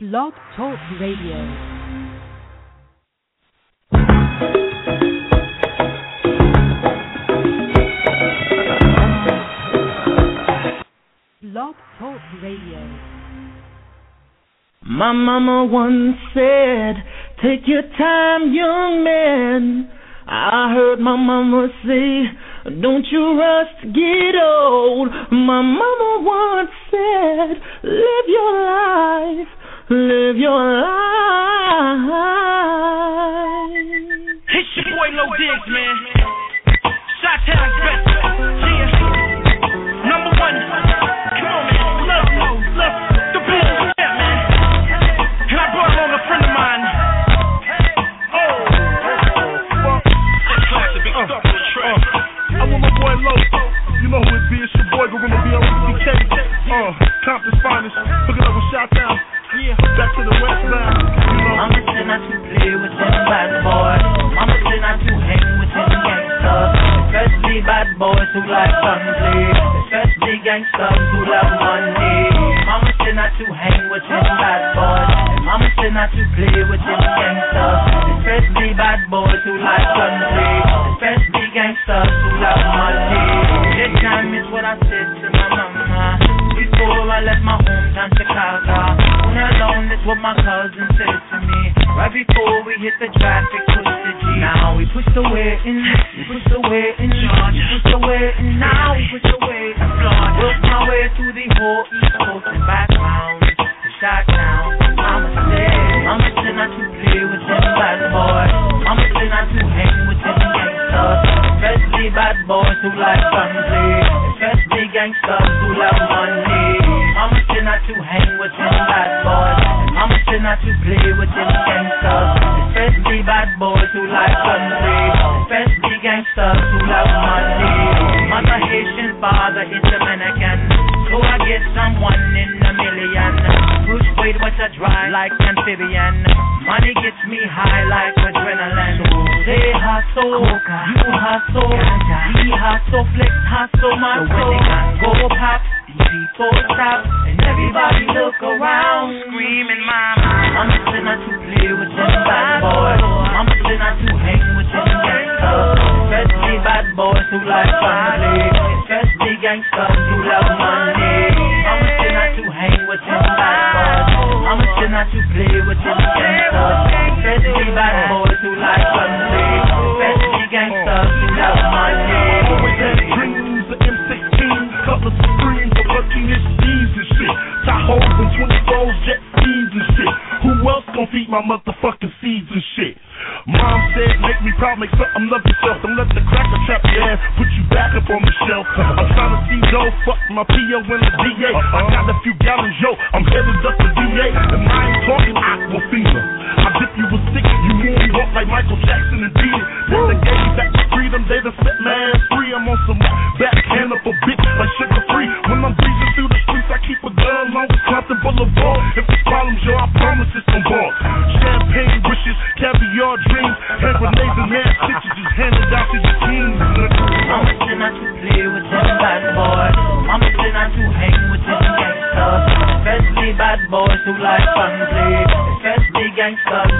Blog Talk Radio. Blog Talk Radio. My mama once said, Take your time, young man. I heard my mama say, Don't you rush to get old. My mama once said, Live your life, live your life. It's your boy Low Diggs, man. Shot Town's best. Yeah. Number one. Come on, man. Love, love, love. The bullshit, man. And I brought along a friend of mine. Oh. That's classic. Big stuff on the track. I'm with my boy Low. You know who it be, it's your boy Gorilla B on CK. Uh, Compton's finest. Hooking up with Shot Town. Back to not to play with them bad boys. Not to hang with them gangsters. Especially bad boys who like. Especially gangsters who love money. Not to hang with them bad boys. Not to with them gangsters. Especially bad boys who like. Especially gangsters who love money. This time what I said to my mama. Before I left my hometown Chicago. Alone, that's what my cousin said to me. Right before we hit the traffic, push the G. Now we push the way in, we push the way in, we push the way in. Now we push the way in Florida. Work my way through the whole East Coast and back round to Shot Town. Mama said, Mama said not to play with them bad boys. Mama said not to hang with them gangsters. Especially bad boys who like fun play. Especially gangsters who love money. Mama said not to hang To play with them gangsters. Especially bad boys who like play. Especially gangsters who love money. Mother Haitian, father is Dominican. So I get someone in a million. Push weight but a dry like amphibian.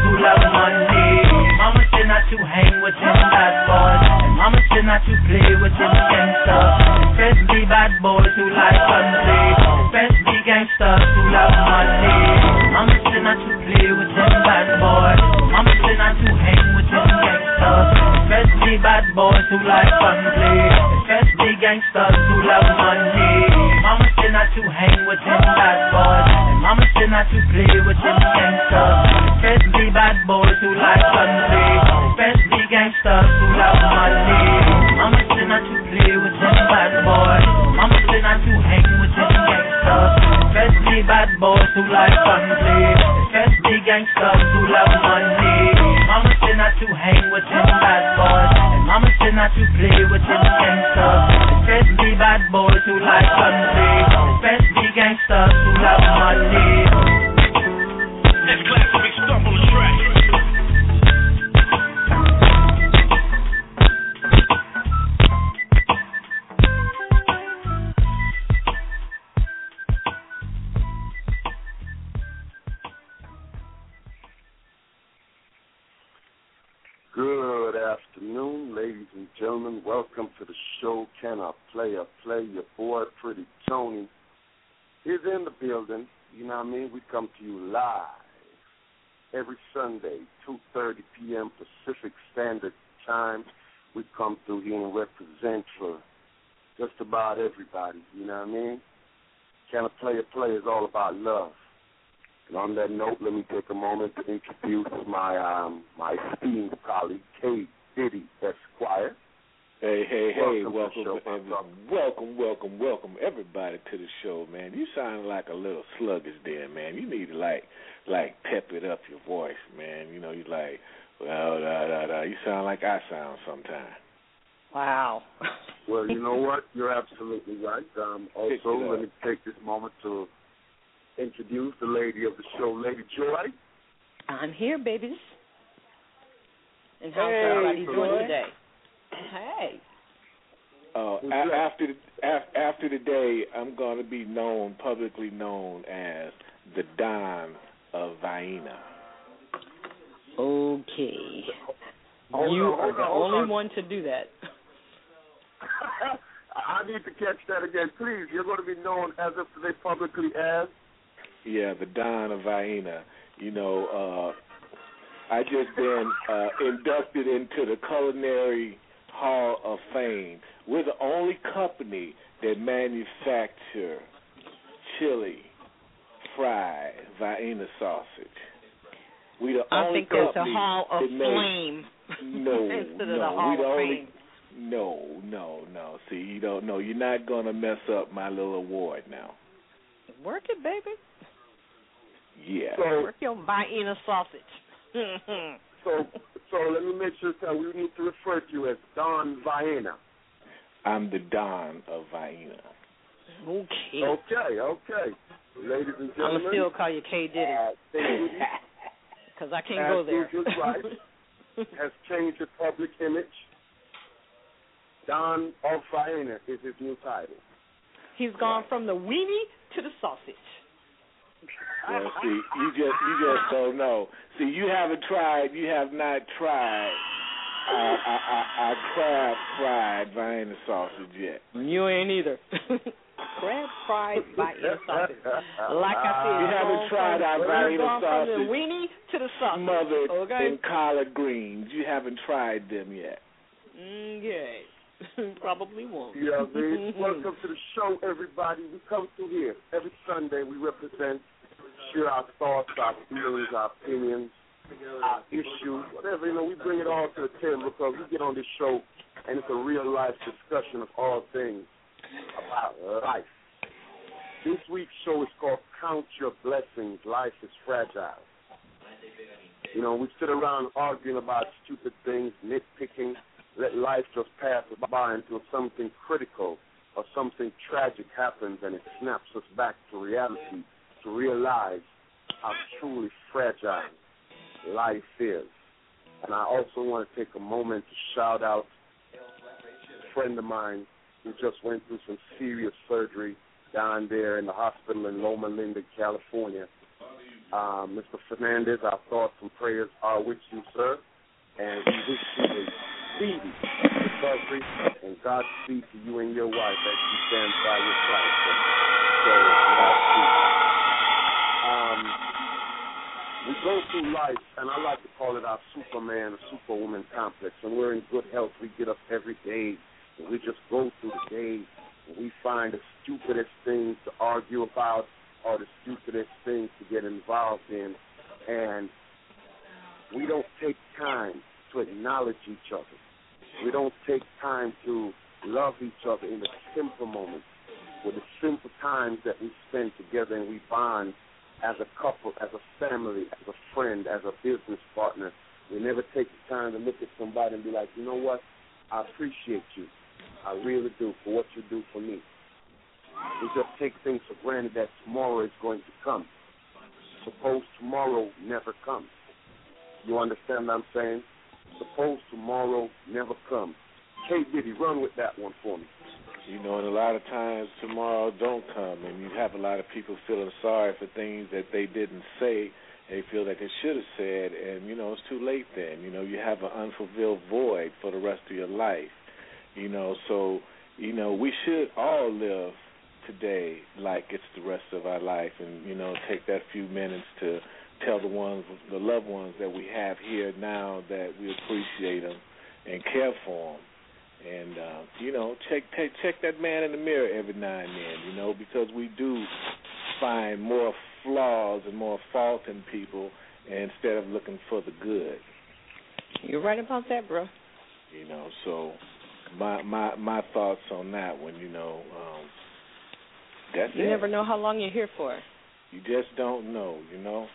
Who love money. Mama said not to hang with them bad boys. And mama said not to play with them gangsters. Especially bad boys who like fun play. Especially gangsters who love money. Mama said not to play with them bad boys. Mama said not to hang with them gangsters. Especially bad boys who like fun play. Especially gangsters who love money. Not to hang with them bad boys. And mama said not to play with them gangsters. Especially bad boys who like play. Especially gangsters who love money. Mama said not to play with them bad boys. Mama said not to hang with them gangsters. Especially bad boys who like play. Especially gangsters who love money. Mama said not to hang with them bad boys. And mama said not to play with them gangsters. Especially bad boys who like fun Especially gangsters who love everybody to the show, man. You sound like a little sluggish there, man. You need to like like pep it up your voice, man. You know, you like well da da da. You sound like I sound sometimes. Wow. well, you know what? You're absolutely right. Um, also, let me take this moment to introduce the lady of the show, Lady Joy. I'm here, babies. And how's hey, everybody Joy. doing today? Hey. Uh, a- after the, af- after today, I'm going to be known publicly known as the Don of Vaina. Okay. Hold you on, are hold the only on. one to do that. I need to catch that again, please. You're going to be known as if they publicly as. Yeah, the Don of Vaina. You know, uh, I just been uh, inducted into the Culinary Hall of Fame. We're the only company that manufacture chili, fried Vaina sausage. We the I only think there's a hall of flame no, instead no, of the hall we the of only. fame. No, no, no. See, you don't know. You're not gonna mess up my little award now. Work it, baby. Yeah. So, Work your Vienna sausage. so, so let me make sure that we need to refer to you as Don Vienna. I'm the Don of Vaina. okay. Okay, okay. Ladies and gentlemen. I'm gonna still call you K Diddy uh, because I can't as go there. usual, right, has changed his public image. Don of Vienna is his new title. He's gone from the weenie to the sausage. Well, see, you just you just don't know. See, you haven't tried. You have not tried. Uh, I, I, I crab fried Vienna sausage yet. You ain't either. Crab fried Vienna sausage. Like I said, You haven't tried our Vienna gone from the sausage. weenie to the sausage. Smothered okay. in collard greens. You haven't tried them yet. Okay. Probably won't. Yeah, man. Welcome to the show, everybody. We come through here every Sunday. We represent, share our thoughts, our feelings, our opinions, our issues, whatever. You know, we bring it all to the table because we get on this show and it's a real life discussion of all things about life. This week's show is called Count Your Blessings. Life is fragile. You know, we sit around arguing about stupid things, nitpicking, let life just pass by until something critical or something tragic happens and it snaps us back to reality to realize how truly fragile life is. And I also want to take a moment to shout out a friend of mine who just went through some serious surgery down there in the hospital in Loma Linda, California. Um, Mr. Fernandez, our thoughts and prayers are with you, sir. And we wish you a recovery and Godspeed to you and your wife as you stand by your side. So, Godspeed. Um, we go through life, and I like to call it our Superman or Superwoman complex. When we're in good health, we get up every day, and we just go through the day, and we find the stupidest things to argue about or the stupidest things to get involved in, and we don't take time to acknowledge each other. We don't take time to love each other in the simple moments, with the simple times that we spend together and we bond as a couple, as a family, as a friend, as a business partner. We never take the time to look at somebody and be like, you know what? I appreciate you. I really do for what you do for me. We just take things for granted that tomorrow is going to come. Suppose tomorrow never comes. You understand what I'm saying? Suppose tomorrow never comes. K Diddy, run with that one for me. You know, and a lot of times tomorrow don't come, and you have a lot of people feeling sorry for things that they didn't say they feel that they should have said, and you know it's too late. Then you know you have an unfulfilled void for the rest of your life. You know, so you know we should all live today like it's the rest of our life, and you know take that few minutes to tell the ones, the loved ones that we have here now that we appreciate them and care for them and uh, you know check check check that man in the mirror every now and then, you know, because we do find more flaws and more fault in people instead of looking for the good. You're right about that, bro. You know, so my my my thoughts on that one, you know, um that's you it. never know how long you're here for. You just don't know, you know.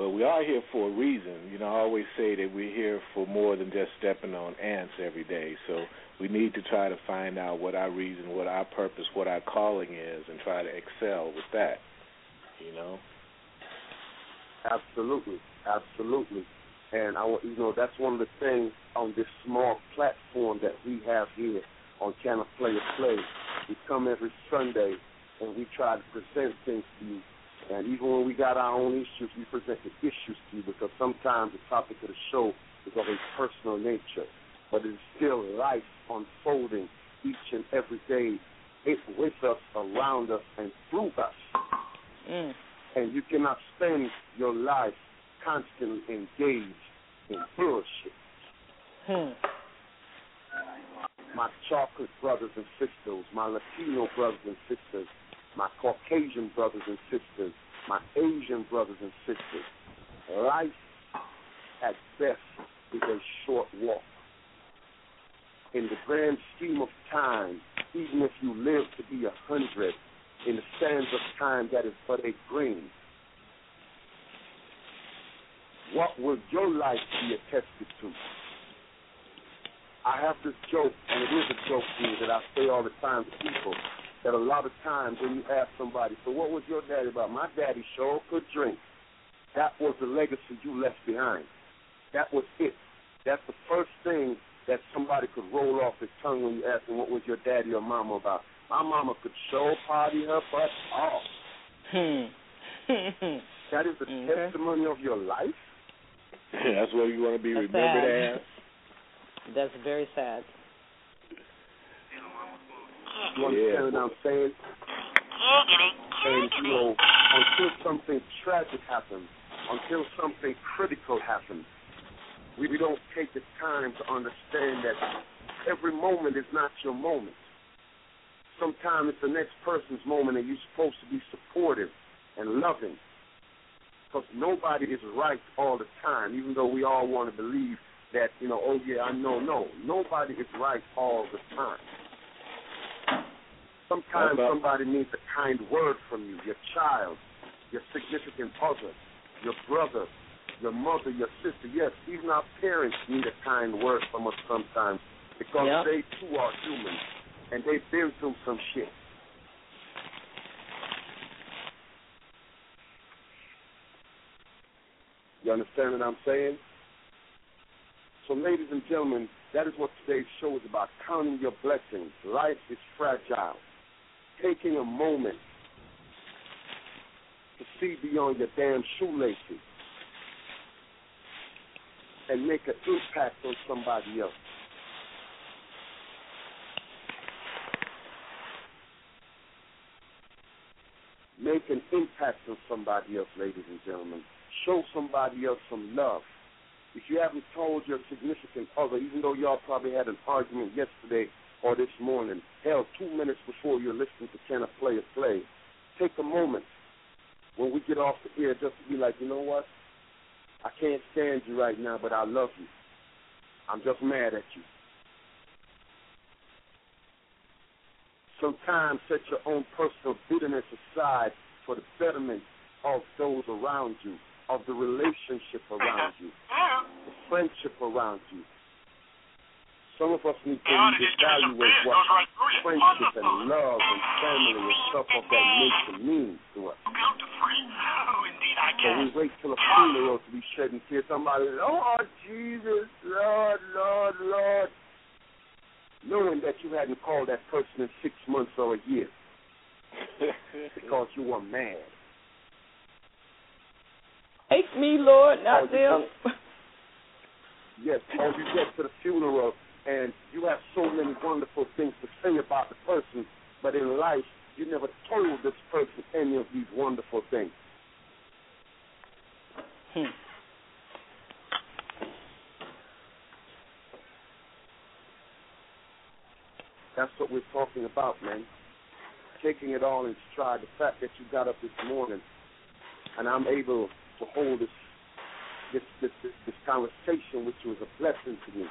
But we are here for a reason. You know, I always say that we're here for more than just stepping on ants every day. So we need to try to find out what our reason, what our purpose, what our calling is, and try to excel with that. You know. Absolutely, absolutely. And I, want- you know, that's one of the things on this small platform that we have here on Channel Play or Play. We come every Sunday and we try to present things to you. And even when we got our own issues, we present the issues to you because sometimes the topic of the show is of a personal nature, but it's still life unfolding each and every day, it with us, around us, and through us Mm. and you cannot spend your life constantly engaged in bullshit. Hmm. My chocolate brothers and sisters, my Latino brothers and sisters, my Caucasian brothers and sisters, my Asian brothers and sisters, life at best is a short walk. In the grand scheme of time, even if you live to be a hundred, in the sands of time that is but a grain. What will your life be attested to? I have this joke, and it is a joke to me that I say all the time to people, that a lot of times when you ask somebody, so what was your daddy about? My daddy sure could drink. That was the legacy you left behind. That was it. That's the first thing that somebody could roll off his tongue when you ask them what was your daddy or mama about. My mama could show party her butt off. Hmm. That is the Okay. testimony of your life. That's what you want to be That's remembered sad. as. That's very sad. You understand what I'm saying? And you know, until something tragic happens, until something critical happens, we, we don't take the time to understand that every moment is not your moment. Sometimes it's the next person's moment, and you're supposed to be supportive and loving. Because nobody is right all the time, even though we all want to believe that, you know, oh yeah, I know. No, nobody is right all the time. Sometimes somebody needs a kind word from you, your child, your significant other, your brother, your mother, your sister. Yes, even our parents need a kind word from us sometimes because Yep. they too are human and they've been through some shit. You understand what I'm saying? So, ladies and gentlemen, that is what today's show is about counting your blessings. Life is fragile. Taking a moment to see beyond your damn shoelaces and make an impact on somebody else. Make an impact on somebody else, ladies and gentlemen. Show somebody else some love. If you haven't told your significant other, even though y'all probably had an argument yesterday or this morning, hell, two minutes before you're listening to Can a Play, take a moment when we get off the air just to be like, you know what? I can't stand you right now, but I love you. I'm just mad at you. Sometimes set your own personal bitterness aside for the betterment of those around you, of the relationship around you, the friendship around you. Some of us need to evaluate what friendship and love and family and stuff of that nature means to us. So we wait till a funeral to be shedding tears. Somebody, oh Jesus, Lord, Lord, Lord, knowing that you hadn't called that person in six months or a year. Because you were mad. Take me, Lord, not Oh, them. Yes, or you get to the funeral and you have so many wonderful things to say about the person, but in life you never told this person any of these wonderful things. Hmm. That's what we're talking about, man. Taking it all in stride. The fact that you got up this morning and I'm able to hold this this this this, this conversation with you is a blessing to me.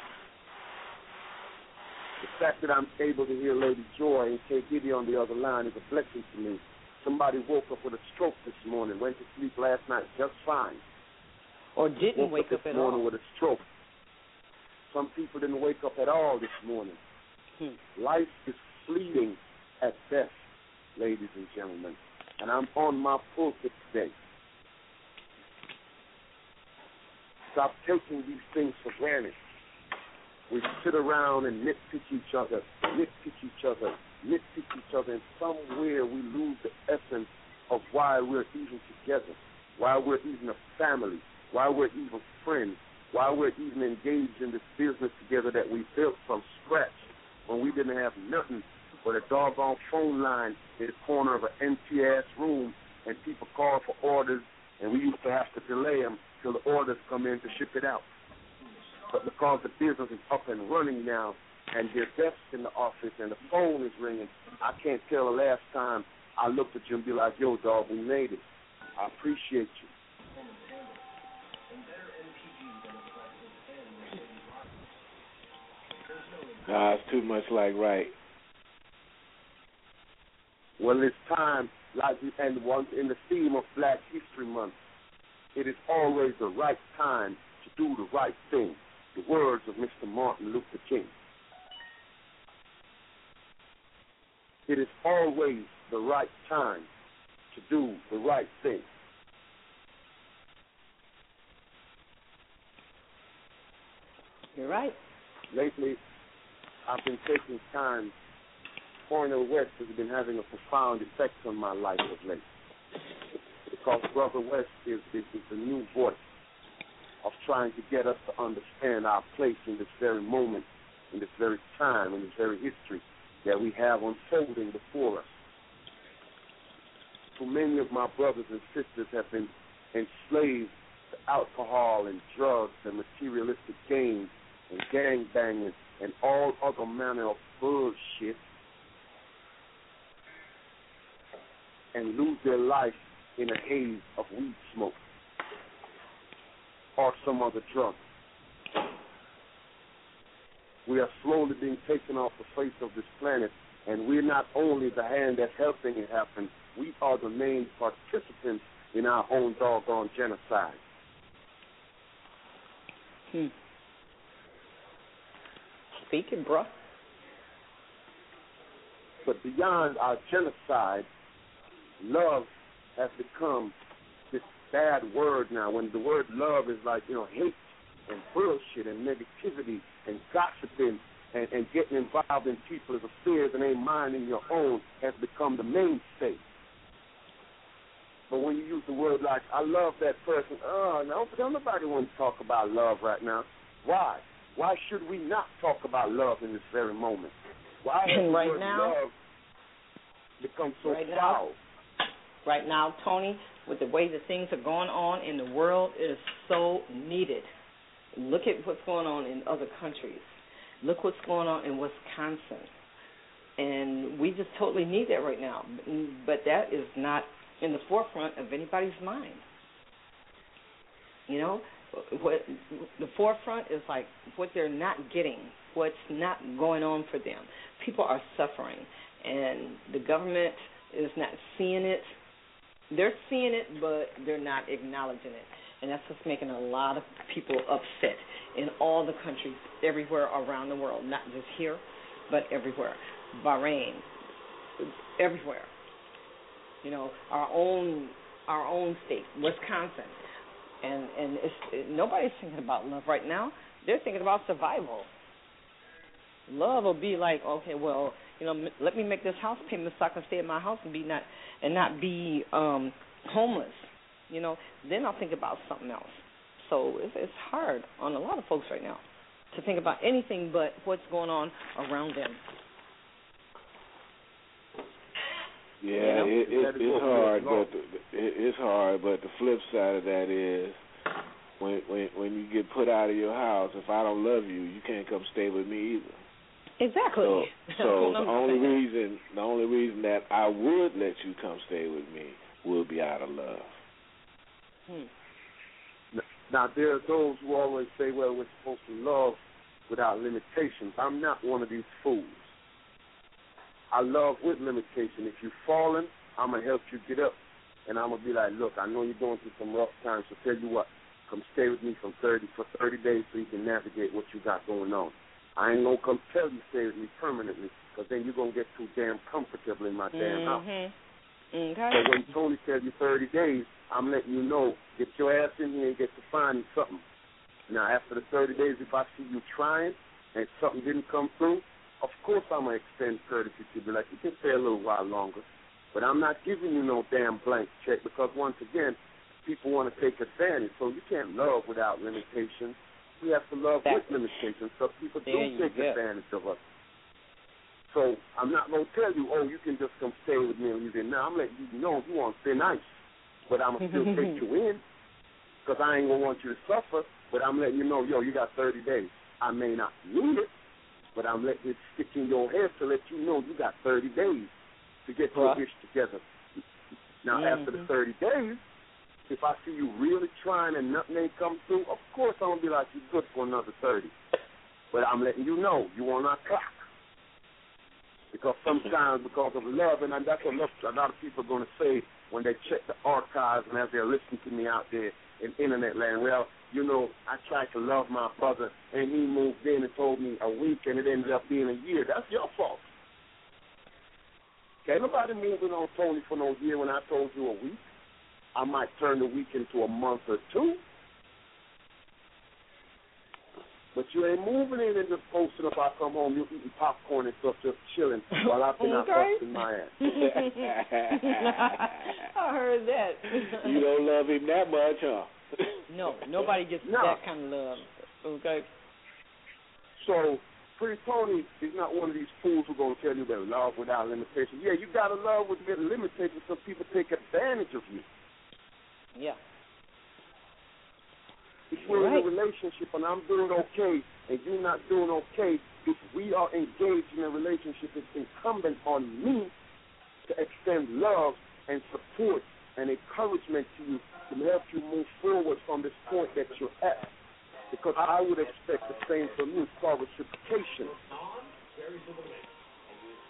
The fact that I'm able to hear Lady Joy and K Diddy on the other line is a blessing to me. Somebody woke up with a stroke this morning, went to sleep last night just fine. Or didn't woke wake up up this at morning all. with a stroke. Some people didn't wake up at all this morning. Hmm. Life is fleeting at best, ladies and gentlemen. And I'm on my pulpit today. Stop taking these things for granted. We sit around and nitpick each other, nitpick each other, nitpick each other, and somewhere we lose the essence of why we're even together, why we're even a family, why we're even friends, why we're even engaged in this business together that we built from scratch when we didn't have nothing but a doggone phone line in the corner of an empty ass room, and people call for orders, and we used to have to delay them till the orders come in to ship it out. But because the business is up and running now, and there's desks in the office, and the phone is ringing, I can't tell the last time I looked at you and be like, "Yo, dog, we made it. I appreciate you." Nah, it's too much like right. Well, it's time, like and once in the theme of Black History Month, it is always the right time to do the right thing. The words of Mr. Martin Luther King. It is always the right time to do the right thing. You're right. Lately, I've been taking time. Cornel West has been having a profound effect on my life of late. Because Brother West is, is, is the new voice of trying to get us to understand our place in this very moment, in this very time, in this very history that we have unfolding before us. So many of my brothers and sisters have been enslaved to alcohol and drugs and materialistic gain and gang banging and all other manner of bullshit and lose their life in a haze of weed smoke or some other drug. We are slowly being taken off the face of this planet, and we're not only the hand that's helping it happen, we are the main participants in our own doggone genocide. Hmm. Speaking, bro. But beyond our genocide, love has become bad word now. When the word love is like, you know, hate and bullshit and negativity and gossiping and, and getting involved in people's affairs and ain't minding your own has become the mainstay. But when you use the word like, I love that person, oh, no, don't nobody want to talk about love right now. Why? Why should we not talk about love in this very moment? Why has Right now- love become so Right now- foul? Right now, Tony, with the way that things are going on in the world, it is so needed. Look at what's going on in other countries. Look what's going on in Wisconsin. And we just totally need that right now. But that is not in the forefront of anybody's mind. You know, what the forefront is like what they're not getting, what's not going on for them. People are suffering, and the government is not seeing it. They're seeing it, but they're not acknowledging it, and that's what's making a lot of people upset in all the countries, everywhere around the world, not just here, but everywhere. Bahrain, everywhere. You know, our own our own state, Wisconsin, and and it's it, nobody's thinking about love right now. They're thinking about survival. Love will be like, okay, well, you know, m- let me make this house payment so I can stay at my house and be not and not be um homeless. you know, then I'll think about something else. So it's, it's hard on a lot of folks right now to think about anything but what's going on around them. Yeah, You know? it, it, it's hard, but the, it, it's hard. But the flip side of that is when when when you get put out of your house. If I don't love you, you can't come stay with me either. Exactly. So, so the only saying. reason the only reason that I would let you come stay with me would be out of love. Hmm. Now there are those who always say, "Well, we're supposed to love without limitations." I'm not one of these fools. I love with limitation. If you've fallen, I'm gonna help you get up, and I'm gonna be like, "Look, I know you're going through some rough times, so tell you what, come stay with me for 30 for 30 days so you can navigate what you got going on." I ain't gonna come tell you stay with me permanently, because then you're gonna get too damn comfortable in my damn house. Mhm. So Okay. when Tony tells you 30 days, I'm letting you know, get your ass in here and get to finding something. Now, after the 30 days, if I see you trying and something didn't come through, of course I'm going to extend courtesy to you. Like, you can stay a little while longer. But I'm not giving you no damn blank check because, once again, people want to take advantage. So you can't love without limitations. We have to love with Exactly. limitations so people There do you take go. advantage of us. So I'm not gonna tell you, oh, you can just come stay with me and leave it. Now I'm letting you know you want thin ice, but I'm gonna still take you in because I ain't gonna want you to suffer. But I'm letting you know, yo, you got 30 days. I may not need it, but I'm letting it stick in your head to let you know you got 30 days to get your Right. ish together. Now after the Mhm. 30 days, if I see you really trying and nothing ain't come through, of course I'm gonna be like, you good for another 30. But I'm letting you know you on our clock. Because sometimes, because of love, and that's what a lot of people are to say when they check the archives and as they're listening to me out there in internet land. Well, you know, I tried to love my brother, and he moved in and told me a week, and it ended up being a year. That's your fault. Okay, nobody moving on Tony for no year when I told you a week. I might turn the week into a month or two. But you ain't moving in and just posting if I come home, you eating popcorn and stuff, just chilling while I've been out Okay. busting my ass. I heard that. you don't love him that much, huh? No, nobody gets No. that kind of love. Okay. So, Pretty Tony is not one of these fools who going to tell you that love without limitations. Yeah, you got to love with limitations so people take advantage of you. Yeah. If we're Right. in a relationship and I'm doing okay and you're not doing okay, if we are engaged in a relationship, it's incumbent on me to extend love and support and encouragement to you to help you move forward from this point that you're at. Because I would expect the same from you. It's called reciprocation.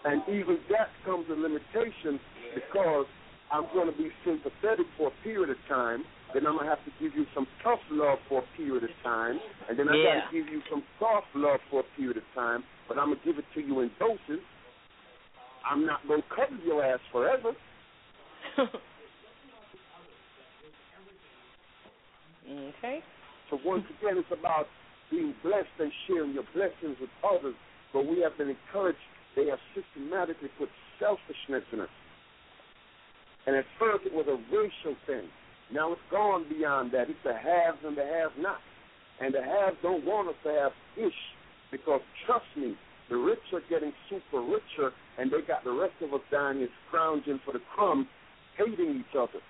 And even that comes a limitation because I'm going to be sympathetic for a period of time. Then I'm going to have to give you some tough love for a period of time. And then I got Yeah. to give you some soft love for a period of time. But I'm going to give it to you in doses. I'm not going to cover your ass forever. okay. So once again, it's about being blessed and sharing your blessings with others. But we have been encouraged. They have systematically put selfishness in us. And at first, it was a racial thing. Now it's gone beyond that. It's the haves and the have-nots. And the haves don't want us to have ish because trust me, the rich are getting super richer, and they got the rest of us down here scrounging for the crumbs, hating each other.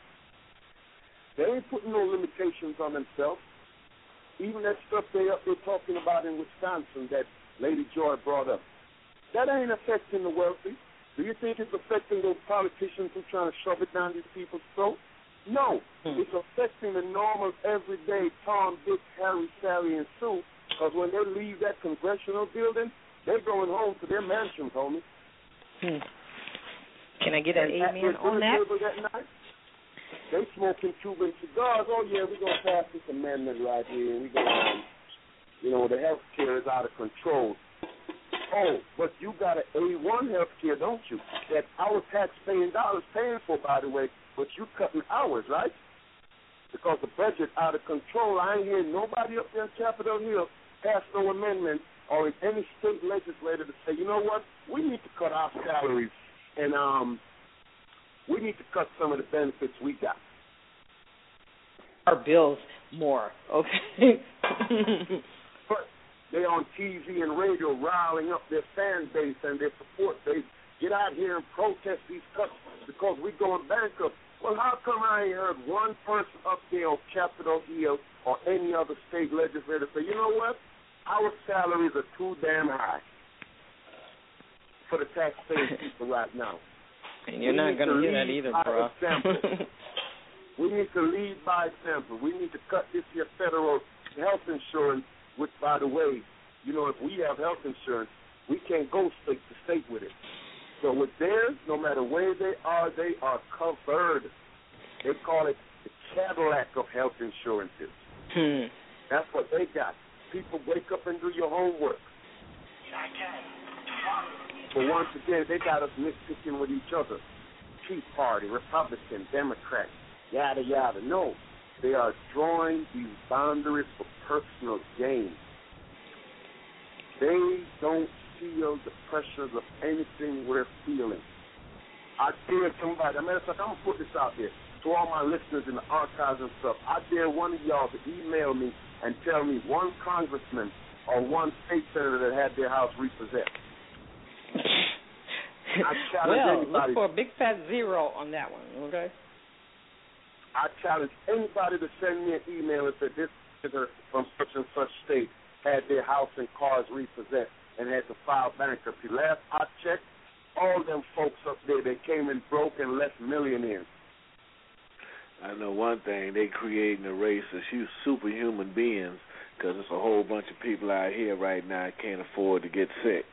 They ain't putting no limitations on themselves. Even that stuff they up there talking about in Wisconsin that Lady Joy brought up, that ain't affecting the wealthy. Do you think it's affecting those politicians who trying to shove it down these people's throats? No, Hmm. it's affecting the normal, everyday Tom, Dick, Harry, Sally, and Sue. Because when they leave that congressional building, they're going home to their mansions, homie. Hmm. Can I get an And amen on that? that night, they smoking Cuban cigars. Oh yeah, we're gonna pass this amendment right here. We're gonna, you know, the health care is out of control. Oh, but you got an A1 health care, don't you? That our tax-paying dollars paying for, by the way. But you cutting hours, right? Because the budget out of control. I ain't hearing nobody up there in Capitol Hill pass no amendment or in any state legislator to say, you know what, we need to cut our salaries and um we need to cut some of the benefits we got. our bills more. Okay. they on TV and radio riling up their fan base and their support base. Get out here and protest these cuts because we're going bankrupt. Well, how come I ain't heard one person up there on Capitol Hill or any other state legislator say, you know what? Our salaries are too damn high for the taxpaying people right now. And you're we not going to hear that either, bro. we need to lead by example. We need to cut this here federal health insurance, which, by the way, you know, if we have health insurance, we can't go state to state with it. So with theirs, no matter where they are, they are covered. They call it the Cadillac of health insurances. Hmm. That's what they got. People wake up and do your homework. But once again, they got us nitpicking with each other. Tea Party, Republican, Democrat, yada yada. No, they are drawing these boundaries for personal gain. They don't feel the pressures of anything we're feeling. I dare somebody, I mean, I'm going to put this out there to all my listeners in the archives and stuff. I dare one of y'all to email me and tell me one congressman or one state senator that had their house repossessed. I challenge well, anybody. look for a big fat zero on that one, okay? I challenge anybody to send me an email and say this senator from such and such state had their house and cars repossessed and had to file bankruptcy. Last I checked, all them folks up there, they came in broke and left millionaires. I know one thing, they creating a race of superhuman beings because there's a whole bunch of people out here right now that can't afford to get sick.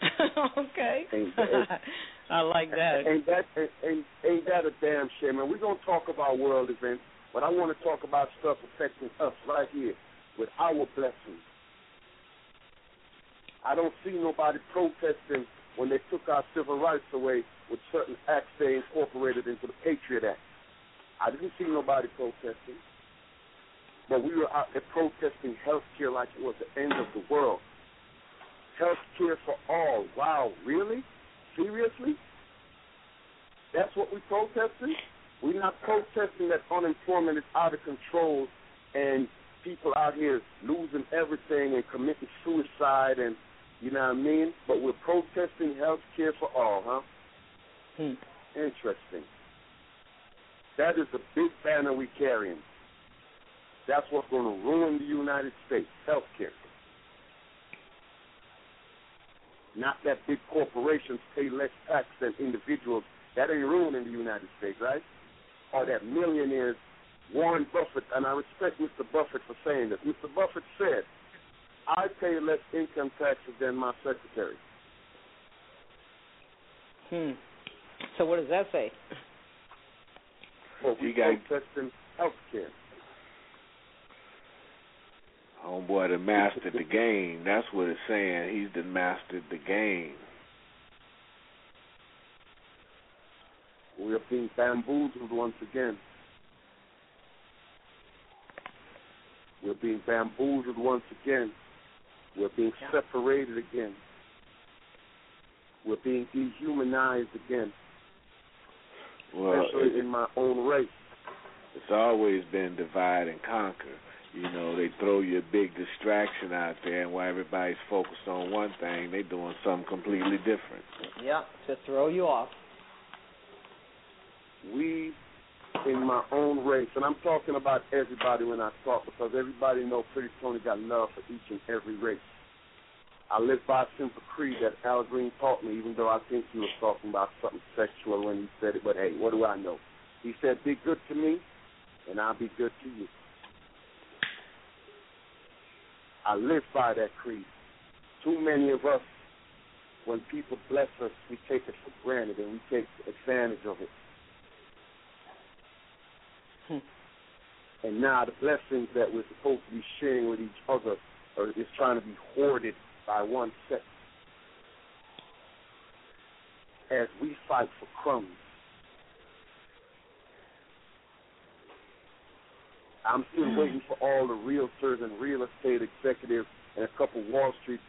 okay. I like that. Ain't that ain't, ain't that a damn shame? And we're gonna talk about world events, but I want to talk about stuff affecting us right here with our blessings. I don't see nobody protesting when they took our civil rights away with certain acts they incorporated into the Patriot Act. I didn't see nobody protesting. But we were out there protesting health care like it was the end of the world. Health care for all. Wow, really? Seriously? That's what we're protesting? We're not protesting that unemployment is out of control and people out here losing everything and committing suicide and you know what I mean? But we're protesting health care for all, huh? Hmm. Interesting. That is the big banner we're carrying. That's what's going to ruin the United States, health care. Not that big corporations pay less tax than individuals. That ain't ruining the United States, right? Or that millionaires, Warren Buffett, and I respect Mr. Buffett for saying this. Mr. Buffett said, I pay less income taxes than my secretary. Hmm. So what does that say? Well, we You got- protesting health care. Homeboy that mastered the game. That's what it's saying. He's the mastered the game. We are being bamboozled once again. We're being bamboozled once again. We're being Yeah. separated again. We're being dehumanized again, Well, especially it, in my own race. it's always been divide and conquer. You know, they throw you a big distraction out there, and while everybody's focused on one thing, they're doing something completely different. Yeah, to throw you off. We, in my own race, and I'm talking about everybody when I talk because everybody knows Pretty Tony got love for each and every race. I live by a simple creed that Al Green taught me, even though I think he was talking about something sexual when he said it. But hey, what do I know? He said, "Be good to me, and I'll be good to you." I live by that creed. Too many of us, when people bless us, we take it for granted and we take advantage of it. Hmm. And now the blessings that we're supposed to be sharing with each other are, is trying to be hoarded by one set. As we fight for crumbs. I'm still waiting for all the realtors and real estate executives and a couple Wall Street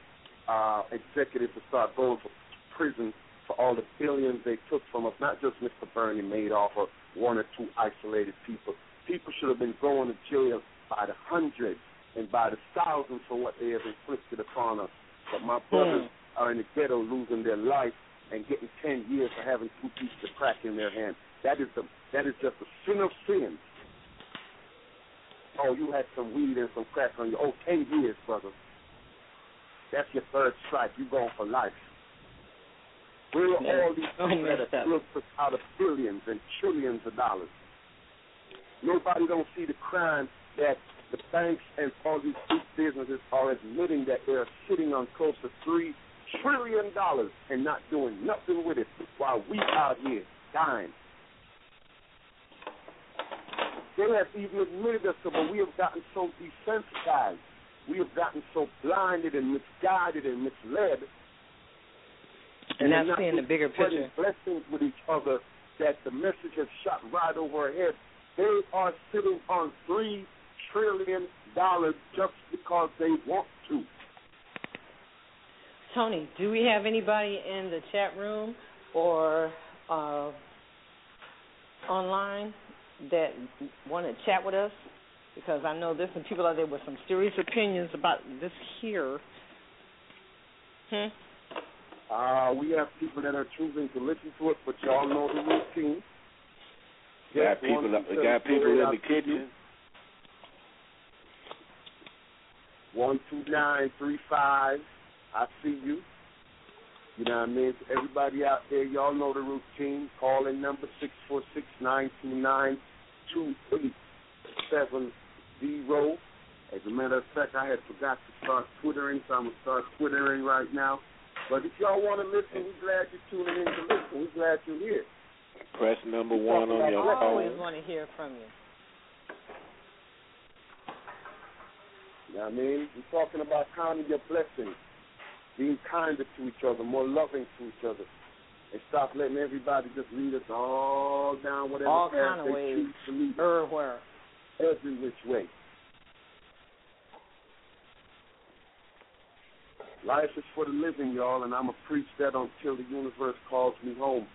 uh, executives to start going for prison for all the billions they took from us, not just Mr. Bernie Madoff or one or two isolated people. People should have been going to jail by the hundreds and by the thousands for what they have inflicted upon us. But my brothers are in the ghetto losing their life and getting ten years for having two pieces of crack in their hand. That is the that is just a sin of sins. Oh, you had some weed and some crack on you. Oh, ten years, brother. That's your third strike. You going for life. Where are Yeah. all these Oh, people that have built us out of billions and trillions of dollars? Nobody don't see the crime that the banks and all these big businesses are admitting that they're sitting on close to three trillion dollars and not doing nothing with it while we out here dying. They have even admitted us, to, but we have gotten so desensitized. We have gotten so blinded and misguided and misled. And are not seeing the bigger picture. blessings with each other that the message has shot right over our head. They are sitting on three trillion dollars just because they want to. Tony, do we have anybody in the chat room or uh, online that want to chat with us? Because I know there's some people out there with some serious opinions about this here. Hmm? Uh, we have people that are choosing to listen to it, but y'all know the routine. Got people, one, two, we got people in I'll the see kitchen. One two nine three five. I see you. You know what I mean? So everybody out there, y'all know the routine. Call in number six four six nine two nine two eight seven zero. As a matter of fact, I had forgot to start twittering, so I'm gonna start twittering right now. But if y'all want to listen, we're glad you're tuning in to listen. We're glad you're here. Press number one on your phone. I always want to hear from you. You know what I mean? We're talking about counting your blessings, being kinder to each other, more loving to each other, and stop letting everybody just lead us all down whatever All path kind of they ways. choose to lead Everywhere. every which way. Life is for the living, y'all, and I'm going to preach that until the universe calls me home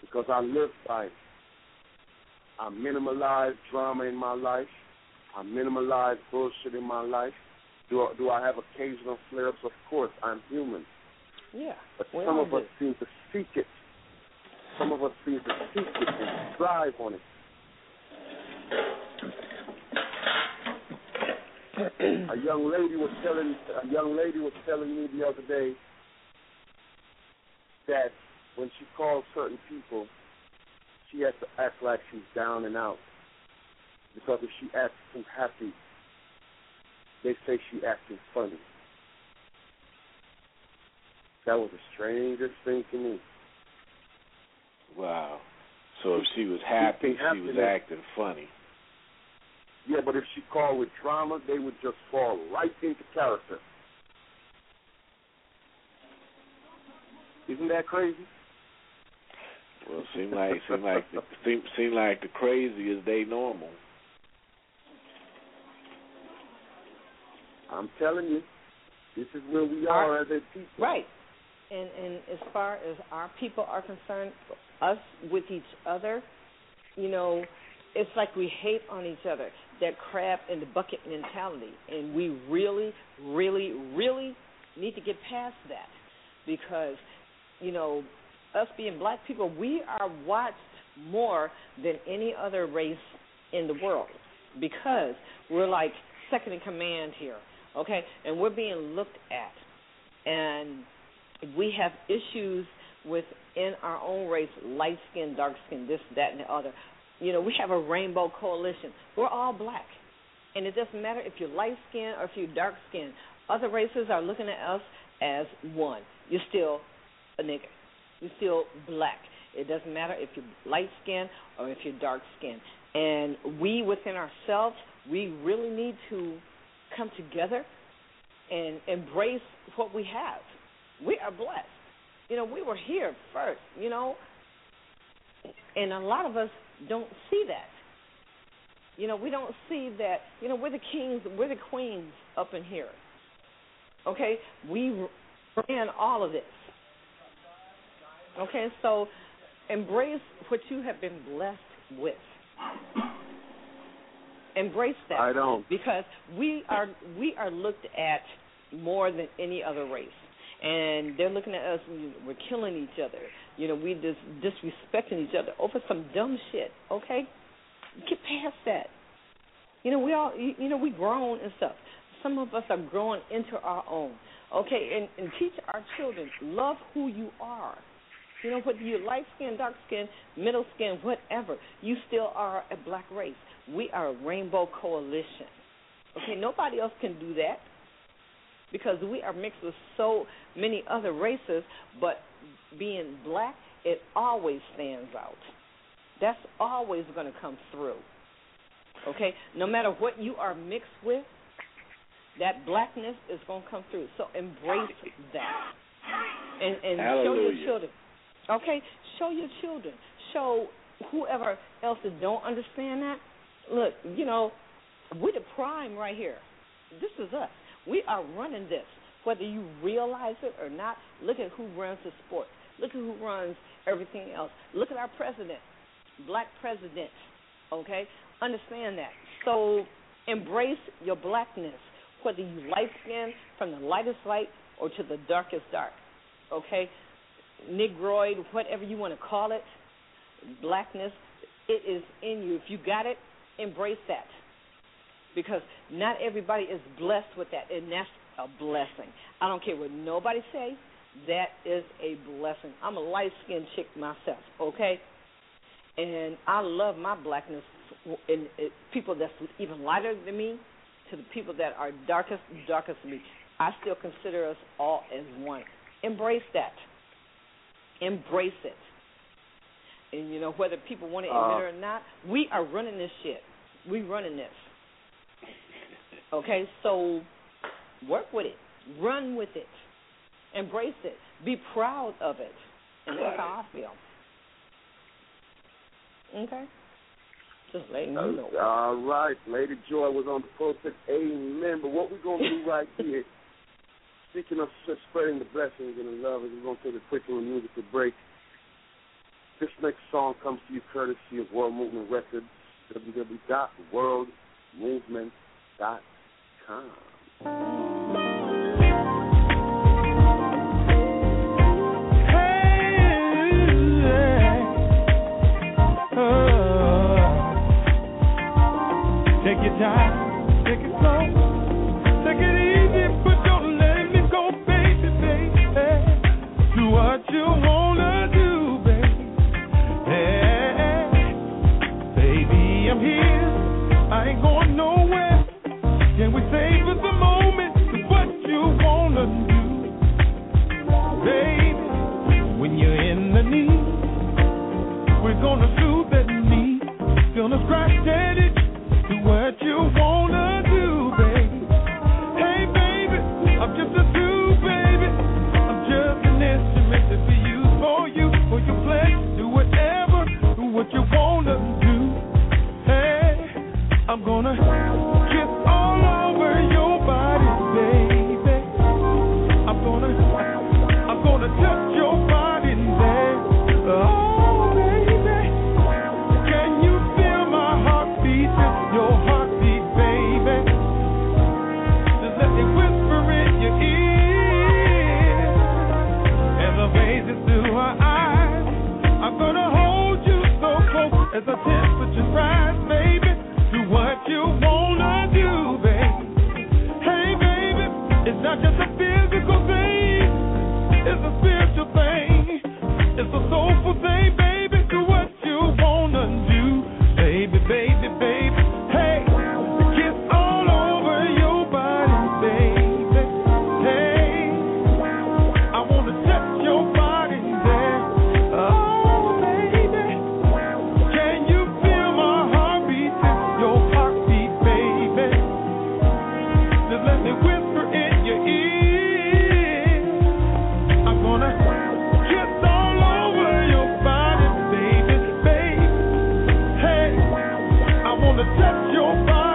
because I live by it. I minimalize drama in my life. I minimalize bullshit in my life. Do I, do I have occasional flare-ups? Of course, I'm human. Yeah. But we some of us seem to seek it. Some of us seem to seek it and strive on it. a young lady was telling a young lady was telling me the other day that when she calls certain people, she has to act like she's down and out. Because if she acts too happy, they say she acting funny. That was the strangest thing to me. Wow. So if she was happy, she was acting funny. Yeah, but if she called with drama, they would just fall right into character. Isn't that crazy? Well, seem like seem like the, seem, seem like the crazy is they normal. I'm telling you, this is where we are as a people. Right. And and as far as our people are concerned, us with each other, you know, it's like we hate on each other. That crab in the bucket mentality, and we really, really, really need to get past that because, you know, us being black people, we are watched more than any other race in the world because we're like second in command here, okay? And we're being looked at, and we have issues within our own race, light skin, dark skin, this, that, and the other. You know, we have a rainbow coalition. We're all black. And it doesn't matter if you're light skinned or if you're dark skinned. Other races are looking at us as one. You're still a nigger. You're still black. It doesn't matter if you're light skinned or if you're dark skinned. And we within ourselves, we really need to come together and embrace what we have. We are blessed. You know, we were here first, you know, and a lot of us don't see that. You know, we don't see that. You know, we're the kings, we're the queens up in here. Okay, we ran all of this. Okay, so embrace what you have been blessed with. Embrace that. I don't. Because we are we are looked at more than any other race. And they're looking at us. We're killing each other. You know, we just disrespecting each other over some dumb shit. Okay, get past that. You know, we all. You, you know, we grown and stuff. Some of us are growing into our own. Okay, and, and teach our children love who you are. You know, whether you're light skin, dark skin, middle skin, whatever, you still are a black race. We are a rainbow coalition. Okay, nobody else can do that because we are mixed with so many other races, but being black, it always stands out. That's always going to come through. Okay, no matter what you are mixed with, that blackness is going to come through. So embrace that, and and show your children. Okay, show your children. Show whoever else that don't understand that. Look, you know, we're the prime right here. This is us. We are running this, whether you realize it or not. Look at who runs the sport. Look at who runs everything else. Look at our president, black president. Okay, understand that. So embrace your blackness, whether you light skin from the lightest light or to the darkest dark. Okay, negroid, whatever you want to call it, blackness, it is in you. If you got it, embrace that. Because not everybody is blessed with that, and that's a blessing. I don't care what nobody say, that is a blessing. I'm a light skinned chick myself, okay? And I love my blackness in people that's even lighter than me to the people that are darkest darkest than me. I still consider us all as one. Embrace that. Embrace it. And you know whether people want to admit it uh. or not, we are running this shit. We running this. Okay, so work with it. Run with it. Embrace it. Be proud of it. And that's how I feel. Okay? Just letting you know. All right, Lady Joy was on the pulpit. Amen. But what we're gonna do right here, speaking of spreading the blessings and the love, is we're gonna take a quick little musical break. This next song comes to you courtesy of World Movement Records, www.worldmovement.com. Set your fire.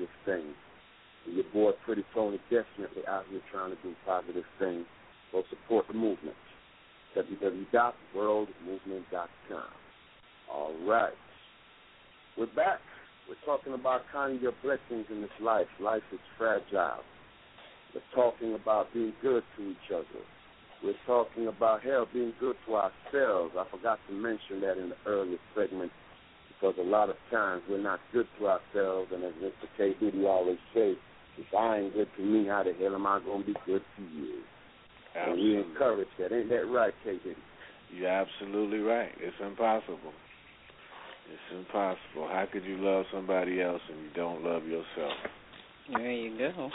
Positive things. Your boy Pretty Tony definitely out here trying to do positive things. So support the movement. www.worldmovement.com. All right. We're back. We're talking about counting your blessings in this life. Life is fragile. We're talking about being good to each other. We're talking about hell being good to ourselves. I forgot to mention that in the earlier segment because a lot of times we're not good to ourselves, and as Mr. K. Diddy always says, if I ain't good to me, how the hell am I going to be good to you? And we Absolutely. encourage that. Ain't that right, K. Diddy? You're absolutely right. It's impossible. It's impossible. How could you love somebody else and you don't love yourself? There you go.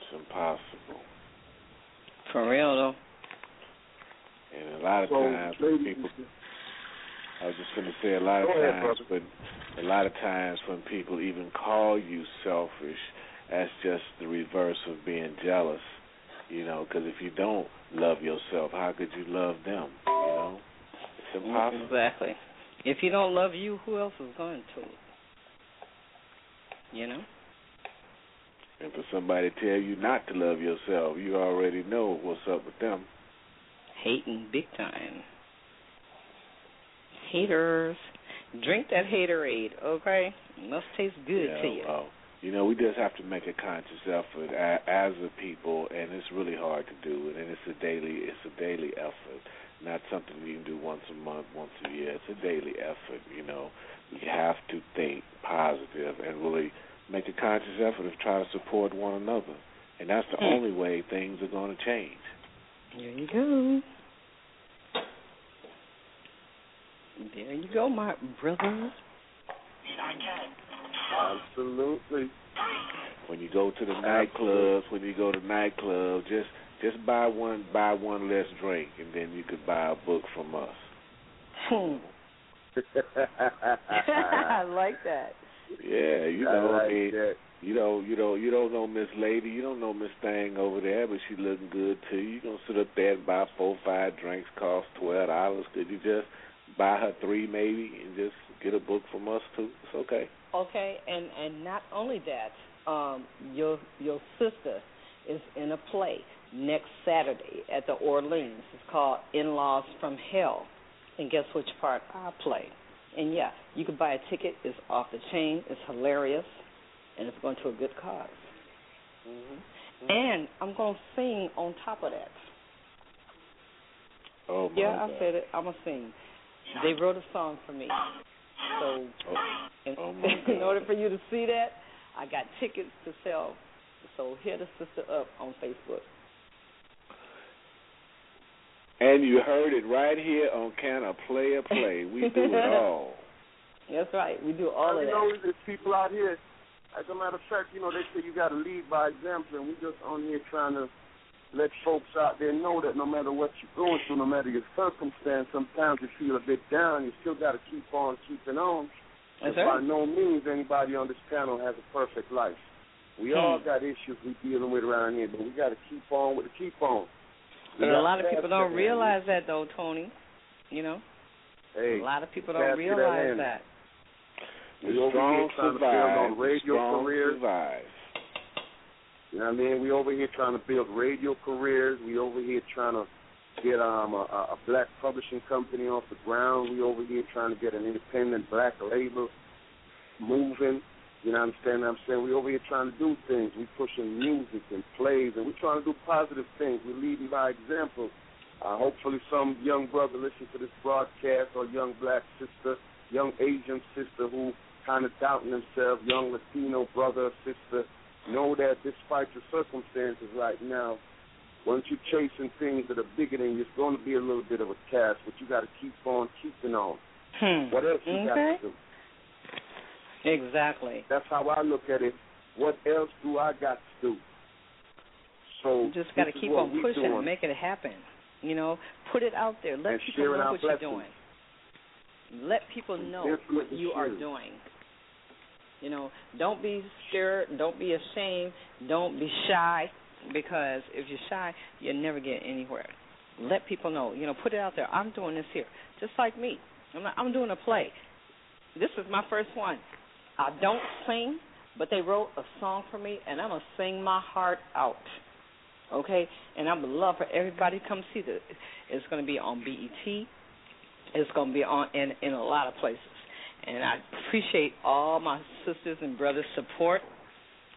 It's impossible. For real though. And a lot of So, times ladies people and I was just gonna say a lot of Go ahead, times brother. when a lot of times when people even call you selfish, that's just the reverse of being jealous. You know, because if you don't love yourself, how could you love them? You know, it's impossible. Exactly. If you don't love you, who else is going to? You know? And for somebody to tell you not to love yourself, you already know what's up with them. Hating big time. Haters. Drink that haterade, okay? Must taste good Yeah, to you. well, you know, we just have to make a conscious effort as a people, and it's really hard to do. And it's a daily, it's a daily effort, not something you can do once a month, once a year. It's a daily effort. You know, we have to think positive and really make a conscious effort to try to support one another, and that's the Hmm. only way things are going to change. There you go. There you go, my brother. Absolutely. When you go to the nightclubs, when you go to nightclubs, just just buy one buy one less drink, and then you could buy a book from us. Hmm. I like that. Yeah, you I know, I like mean, that. you know, you know, you don't know Miss Lady, you don't know Miss Thing over there, but she looking good too. you. You gonna sit up there and buy four, five drinks, cost twelve dollars. Could you just buy her three maybe, and just get a book from us too? It's okay. Okay, and and not only that, um, your your sister is in a play next Saturday at the Orleans. It's called In Laws from Hell, and guess which part I play? And yeah, you can buy a ticket. It's off the chain. It's hilarious, and it's going to a good because Mm-hmm. And I'm going to sing on top of that. Oh my Yeah, God. I said it. I'm gonna sing. They wrote a song for me, so Oh, in, Oh, oh in order for you to see that, I got tickets to sell. So hit the sister up on Facebook. and you heard it right here on Can a Player Play. We do it all. That's right. We do all of you know, that. there's people out here. As a matter of fact, you know, they say you got to lead by example, and we just on here trying to let folks out there know that no matter what you're going through, no matter your circumstance, sometimes you feel a bit down, you still got to keep on keeping on. That's And by no means anybody on this panel has a perfect life. We Hmm. all got issues we dealing with around here, but we got to keep on with the keep on. We But a lot of people don't realize that though, Tony. You know, Hey, a lot of people don't me that realize that. The We over strong here trying to build survive. on radio strong careers. survive. You know what I mean? We over here trying to build radio careers. We over here trying to get um a, a black publishing company off the ground. We over here trying to get an independent black label moving. You know what I'm saying? I'm saying we over here trying to do things. We pushing music and plays, and we're trying to do positive things. We're leading by example. Uh, hopefully, some young brother listen to this broadcast, or young black sister, young Asian sister who kind of doubting themselves, young Latino brother sister, know that despite your circumstances right now, once you're chasing things that are bigger than you, it's going to be a little bit of a task, but you got to keep on keeping on. Hmm. What else you okay. got to do? Exactly. That's how I look at it. What else do I got to do? So You just got to keep on pushing doing. and make it happen. You know, put it out there. Let And people know what you're doing. Let people know what you are doing. You know, don't be scared. Don't be ashamed. Don't be shy. Because if you're shy, you'll never get anywhere. Let people know. You know, put it out there. I'm doing this here, just like me. I'm not, I'm doing a play. This is my first one. I don't sing, but they wrote a song for me, and I'm gonna sing my heart out. Okay, and I would love for everybody to come see this. It's gonna be on BET. It's gonna be on in in a lot of places, and I appreciate all my sisters and brothers' support.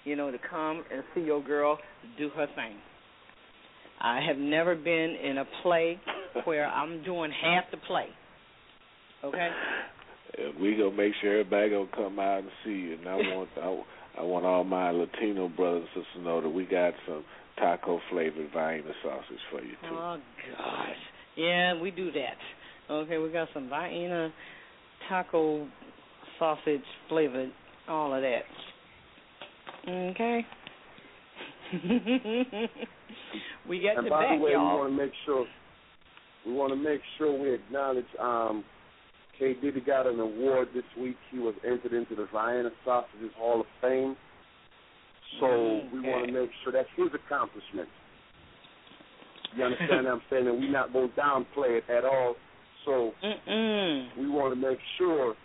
You know, to come and see your girl do her thing. I have never been in a play where I'm doing half the play. Okay. And we gonna make sure everybody gonna come out and see you. And I want I, I want all my Latino brothers and sisters to know that we got some taco flavored Vienna sausage for you too. Oh gosh. Yeah, we do that. Okay, we got some Vienna taco sausage flavored, all of that. Okay. we got and the by back, the way, y'all. we want to make sure we want to make sure we acknowledge um, K Diddy got an award this week. He was entered into the Vienna Sausages Hall of Fame. So we want to make sure that's his accomplishment. You understand what I'm saying? And we're not going to downplay it at all. So Mm-mm. we want to make sure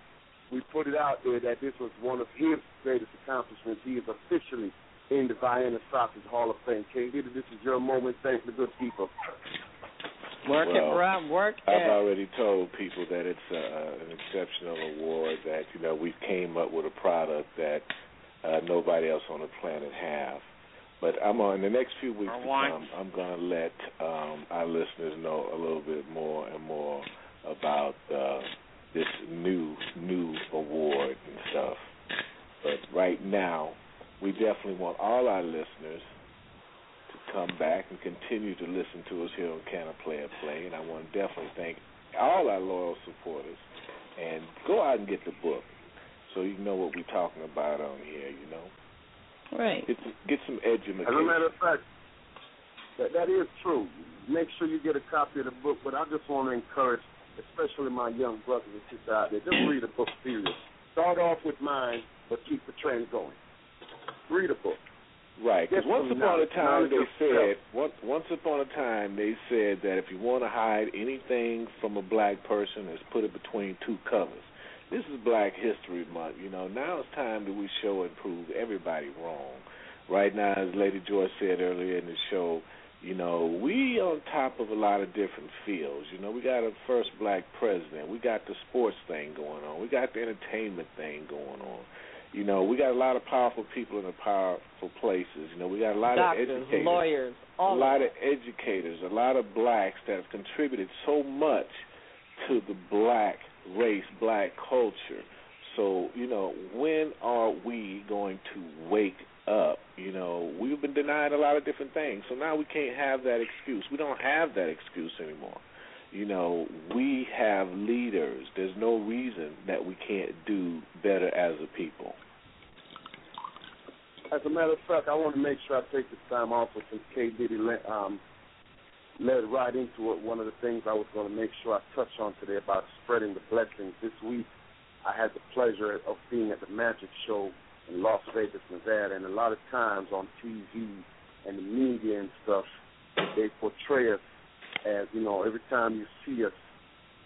we put it out there that this was one of his greatest accomplishments. He is officially in the Vienna Sausage Hall of Fame. K Diddy, this is your moment. Thank the good people. Work Well, it, bro. Work I've it. already told people that it's uh, an exceptional award. That you know we came up with a product that uh, nobody else on the planet have. But I'm on in the next few weeks to come. I'm going to let um, our listeners know a little bit more and more about uh, this new new award and stuff. But right now, we definitely want all our listeners to come back and continue to listen to us here on Can I Play Play. And I want to definitely thank all our loyal supporters. And go out and get the book so you know what we're talking about on here, you know. Right. Get some, get some education. As a matter of fact, that that is true. Make sure you get a copy of the book. But I just want to encourage, especially my young brothers and sisters out there, just read the book serious. Start off with mine, but keep the trend going. Read a book. Right, because once upon a time they said, once, once upon a time they said that if you want to hide anything from a black person, is put it between two covers. This is Black History Month. You know, now it's time that we show and prove everybody wrong. Right now, as Lady Joy said earlier in the show, you know, we on top of a lot of different fields. You know, we got a first black president. We got the sports thing going on. We got the entertainment thing going on. You know, we got a lot of powerful people in the powerful places. You know, we got a lot Doctors, of educators, lawyers, a lot of of educators, a lot of blacks that have contributed so much to the black race, black culture. So, you know, when are we going to wake up? You know, we've been denied a lot of different things. So now we can't have that excuse. We don't have that excuse anymore. You know, we have leaders. There's no reason that we can't do better as a people. As a matter of fact, I want to make sure I take this time also since K. Diddy led, um, led right into it. One of the things I was going to make sure I touch on today about spreading the blessings. This week, I had the pleasure of being at the Magic Show in Las Vegas, Nevada, and a lot of times on TV and the media and stuff, they portray us as, you know, every time you see us,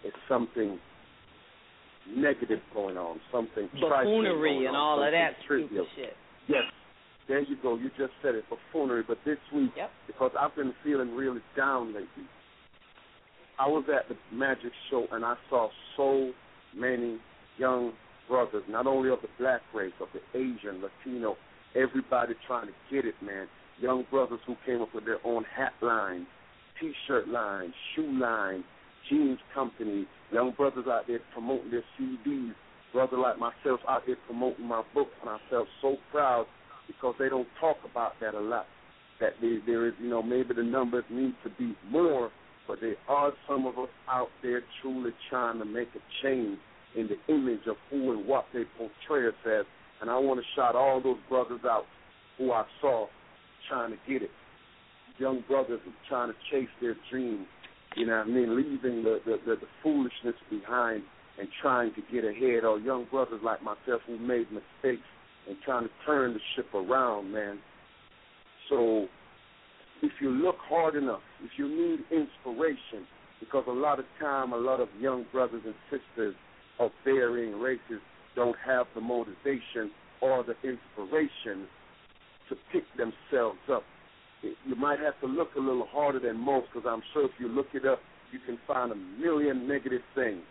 it's something negative going on, something buffoonery and all of that trivial. stupid shit. Yes. There you go. You just said it, buffoonery. But this week, Yep. because I've been feeling really down lately, I was at the Magic Show and I saw so many young brothers, not only of the black race, of the Asian, Latino, everybody trying to get it, man. Young brothers who came up with their own hat lines, T-shirt lines, shoe lines, jeans companies, young brothers out there promoting their CDs, brother like myself out there promoting my book, and I felt so proud because they don't talk about that a lot. That there, there is, you know, maybe the numbers need to be more, but there are some of us out there truly trying to make a change in the image of who and what they portray us as. And I want to shout all those brothers out who I saw trying to get it. Young brothers trying to chase their dreams, You know what I mean? Leaving the, the, the, the foolishness behind and trying to get ahead, or young brothers like myself who made mistakes and trying to turn the ship around, man. So if you look hard enough, if you need inspiration, because a lot of time, a lot of young brothers and sisters of varying races don't have the motivation or the inspiration to pick themselves up. You might have to look a little harder than most, because I'm sure if you look it up, you can find a million negative things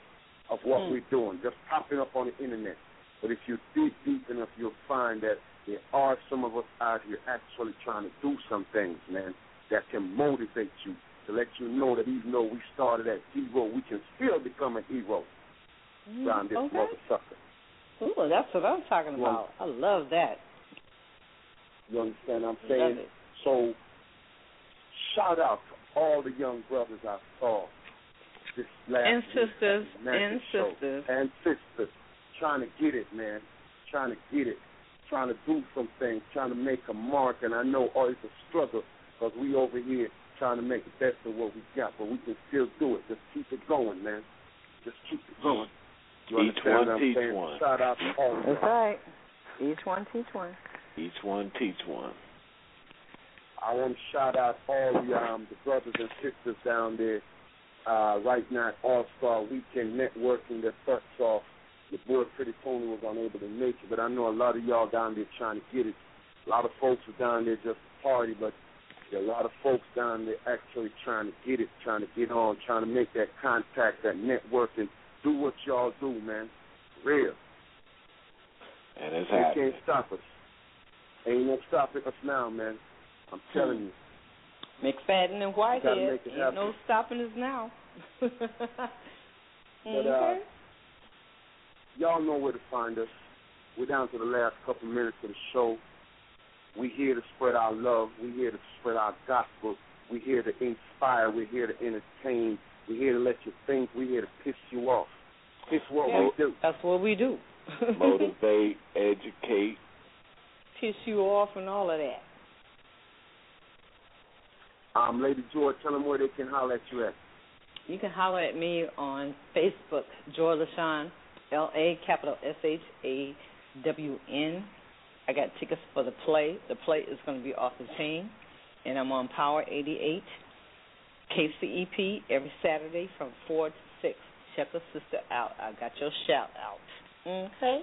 of what Mm. we're doing, just popping up on the internet. But if you dig deep enough, you'll find that there are some of us out here actually trying to do some things, man, that can motivate you to let you know that even though we started as zero, we can still become a hero Mm, around this okay. motherfucker. Ooh, that's what I'm talking about. I love that. You understand what I'm saying? So, shout out to all the young brothers I saw this last And sisters, and Show. sisters. and sisters trying to get it, man. Trying to get it. Trying to do some things. Trying to make a mark. And I know oh, it's a struggle because we over here trying to make the best of what we got, but we can still do it. Just keep it going, man. Just keep it going. You Each understand one teach one. Shout out to all That's them. right. Each one teach one. Each one teach one. I want to shout out all the um the brothers and sisters down there uh right now at All Star Weekend networking that starts off. Your boy Pretty Tony was unable to make it, but I know a lot of y'all down there trying to get it. A lot of folks are down there just to party, but there are a lot of folks down there actually trying to get it, trying to get on, trying to make that contact, that networking. Do what y'all do, man. Real. And it's They happening. can't stop us. Ain't no stopping us now, man. I'm telling you. McFadden and gotta Whitehead. Ain't happen. no stopping us now. But uh, y'all know where to find us. We're down to the last couple minutes of the show. We're here to spread our love. We're here to spread our gospel. We're here to inspire. We're here to entertain. We're here to let you think. We're here to piss you off. Piss what Yeah. we do. That's what we do. Motivate, educate. Piss you off and all of that. Um, Lady Joy, tell them where they can holler at you at. You can holler at me on Facebook, Joy LaShawn, L A capital S H A W N. I got tickets for the play. The play is going to be off the chain, and I'm on Power 88, KCEP every Saturday from four to six. Check a sister out. I got your shout out. Okay.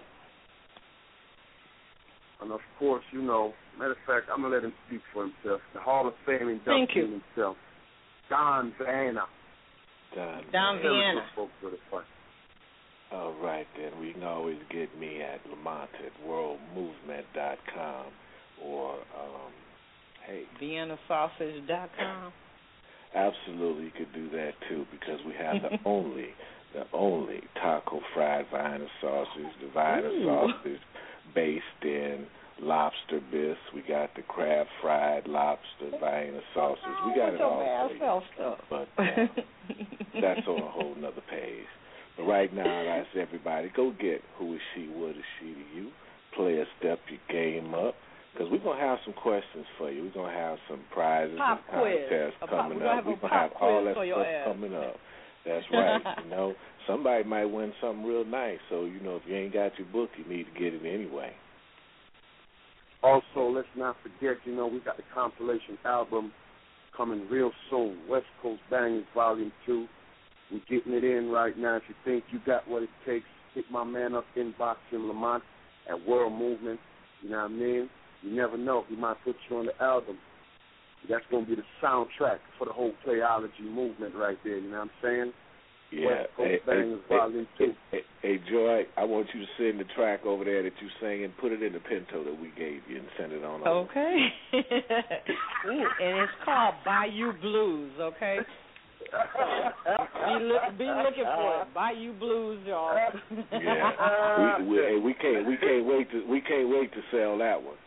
And of course, you know, matter of fact, I'm gonna let him speak for himself. The Hall of Fame Thank inductee you. himself, Don Vanna. Done. Don Tell Vienna. the folks where to find. All right, then. We can always get me at Lamont at worldmovement.com or, um, hey, ViennaSausage.com. absolutely you could do that too because we have the only, the only taco fried Vienna sausage, the Vienna Ooh. sausage based in lobster bisque. We got the crab fried lobster Vienna sausage. We got it all. for you. Self stuff. But uh, that's on a whole nother page. But right now, I ask everybody, go get Who Is She, What Is She to You? Play a step your game up. Because we're going to have some questions for you. We're going to have some prizes Pop and quiz. contests pop- coming we're gonna up. have We're going to have all that stuff ass. coming up. That's right. you know, somebody might win something real nice. So, you know, if you ain't got your book, you need to get it anyway. Also, let's not forget, you know, we got the compilation album coming real soon. West Coast Bangers Volume 2. We're getting it in right now. If you think you got what it takes, hit my man up inbox in Lamont at World Movement. You know what I mean? You never know. He might put you on the album. That's going to be the soundtrack for the whole playology movement right there. You know what I'm saying? Yeah. Hey, hey, hey, Hey, hey, Joy, I want you to send the track over there that you sang and put it in the pinto that we gave you and send it on over. Okay. Ooh, and it's called Bayou Blues, okay? Be look, be looking for it. Bayou Blues, y'all. Yeah, we, we, hey, we can't we can't wait to we can't wait to sell that one.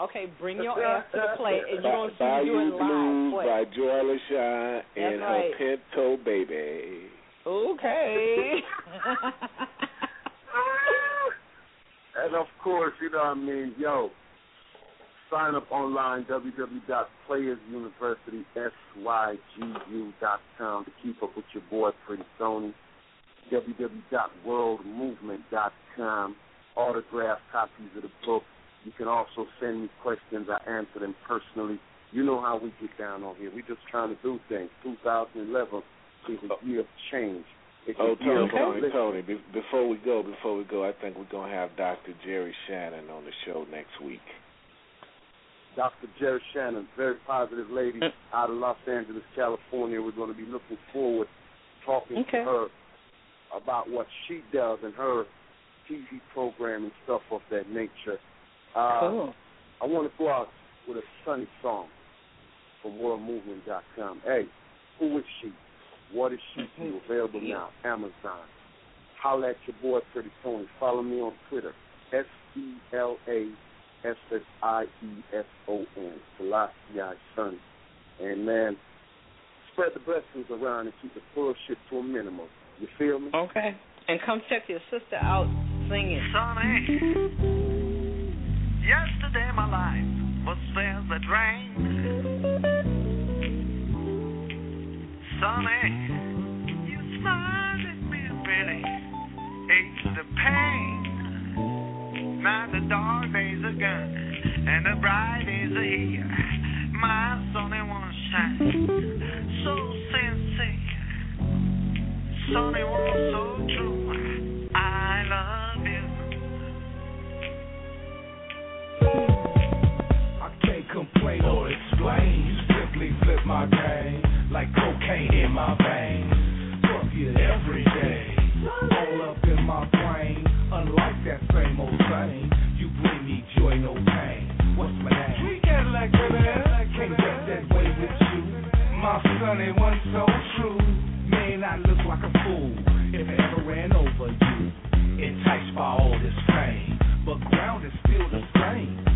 Okay, bring your ass to the play, and you're gonna see Bayou me doing Blues live by play. Joy LaShawn and That's right. her Pinto baby. Okay. and of course, you know what I mean, yo, sign up online, www.playersuniversitysygu.com to keep up with your boy, Pretty Tony. www.worldmovement.com. Autograph copies of the book. You can also send me questions. I answer them personally. You know how we get down on here. We're just trying to do things. 2011 is a year of change. It's Oh, Tony, Tony. Tony. Be- before we go, before we go, I think we're gonna have Dr. Jerry Shannon on the show next week. Dr. Jerry Shannon, very positive lady out of Los Angeles, California. We're going to be looking forward to talking Okay. to her about what she does and her TV program and stuff of that nature. Uh, Cool. I want to go out with a sunny song from worldmovement.com. Hey, who is she? What is she to you? Available now, Amazon. Holla at your boy, Pretty Tony. Follow me on Twitter, S E L A S S I E S O N, Selassie Son. And man, spread the blessings around and keep the bullshit to a minimum. You feel me? Okay. And come check your sister out singing. Sunny. Yesterday my life was filled with rain. Sunny, you smiled at me pretty, eased the pain. Now the dark days are gone and the bright days are here. My sunny one shine so sincere, sunny one so complain or explain. You simply flip my game like cocaine in my veins. Fuck it every day. All up in my brain. Unlike that same old thing, you bring me joy, no pain. What's my name? Sweet Cadillac, baby. Can't get that way with you. My son ain't one so true. Man, I look like a fool if I ever ran over you. Enticed by all this fame, but ground is still the same.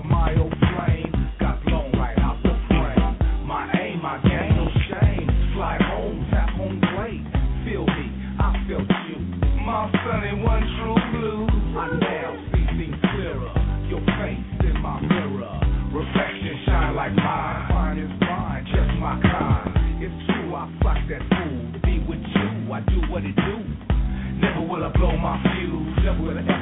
My old flame got blown right out the frame. My aim, my game, no shame. Fly home, tap home plate. Feel me, I felt you. My ain't one true blue. I now see things clearer. Your face in my mirror. Reflection shine like mine. Fine is fine, just my kind. It's true, I fuck that fool. Be with you, I do what it do. Never will I blow my fuse. Never will I ever